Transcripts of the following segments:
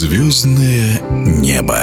Звездное небо.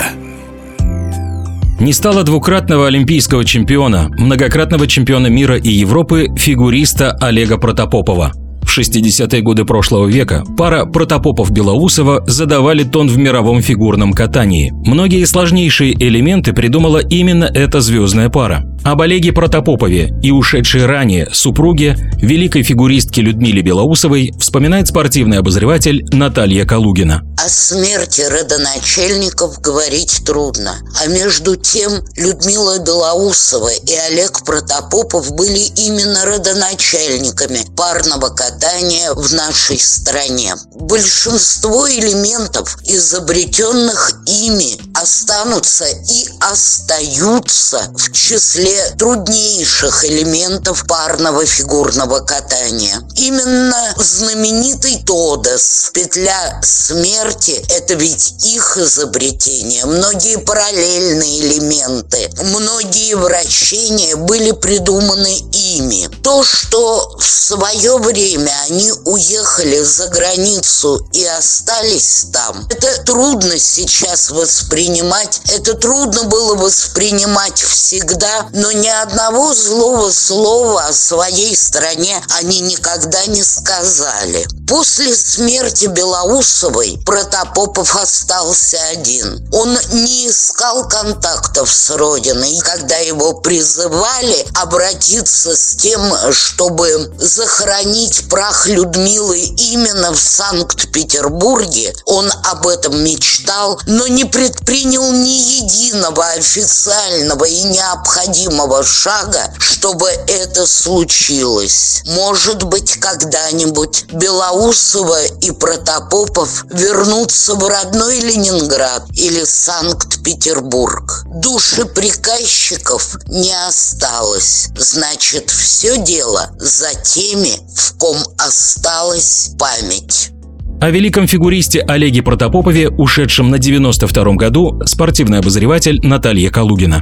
Не стало двукратного олимпийского чемпиона, многократного чемпиона мира и Европы, фигуриста Олега Протопопова. В 60-е годы прошлого века пара Протопопов-Белоусова задавали тон в мировом фигурном катании. Многие сложнейшие элементы придумала именно эта звездная пара. Об Олеге Протопопове и ушедшей ранее супруге великой фигуристки Людмиле Белоусовой вспоминает спортивный обозреватель Наталья Калугина. О смерти родоначальников говорить трудно. А между тем Людмила Белоусова и Олег Протопопов были именно родоначальниками парного катания в нашей стране. Большинство элементов, изобретенных ими, останутся и остаются в числе труднейших элементов парного фигурного катания. Именно знаменитый Тодос, петля смерти, это ведь их изобретение. Многие параллельные элементы, многие вращения были придуманы ими. То, что в свое время они уехали за границу и остались там, это трудно сейчас воспринимать, это трудно было воспринимать всегда, но ни одного злого слова о своей стране они никогда не сказали. После смерти Белоусовой Протопопов остался один. Он не искал контактов с родиной. Когда его призывали обратиться с тем, чтобы захоронить прах Людмилы именно в Санкт-Петербурге, он об этом мечтал, но не предпринял ни единого официального и необходимого шага, чтобы это случилось. Может быть, когда-нибудь Белоусова и Протопопов вернутся в родной Ленинград или Санкт-Петербург. Души приказчиков не осталось. Значит, все дело за теми, в ком осталась память. О великом фигуристе Олеге Протопопове, ушедшем на 92-м году, спортивный обозреватель Наталья Калугина.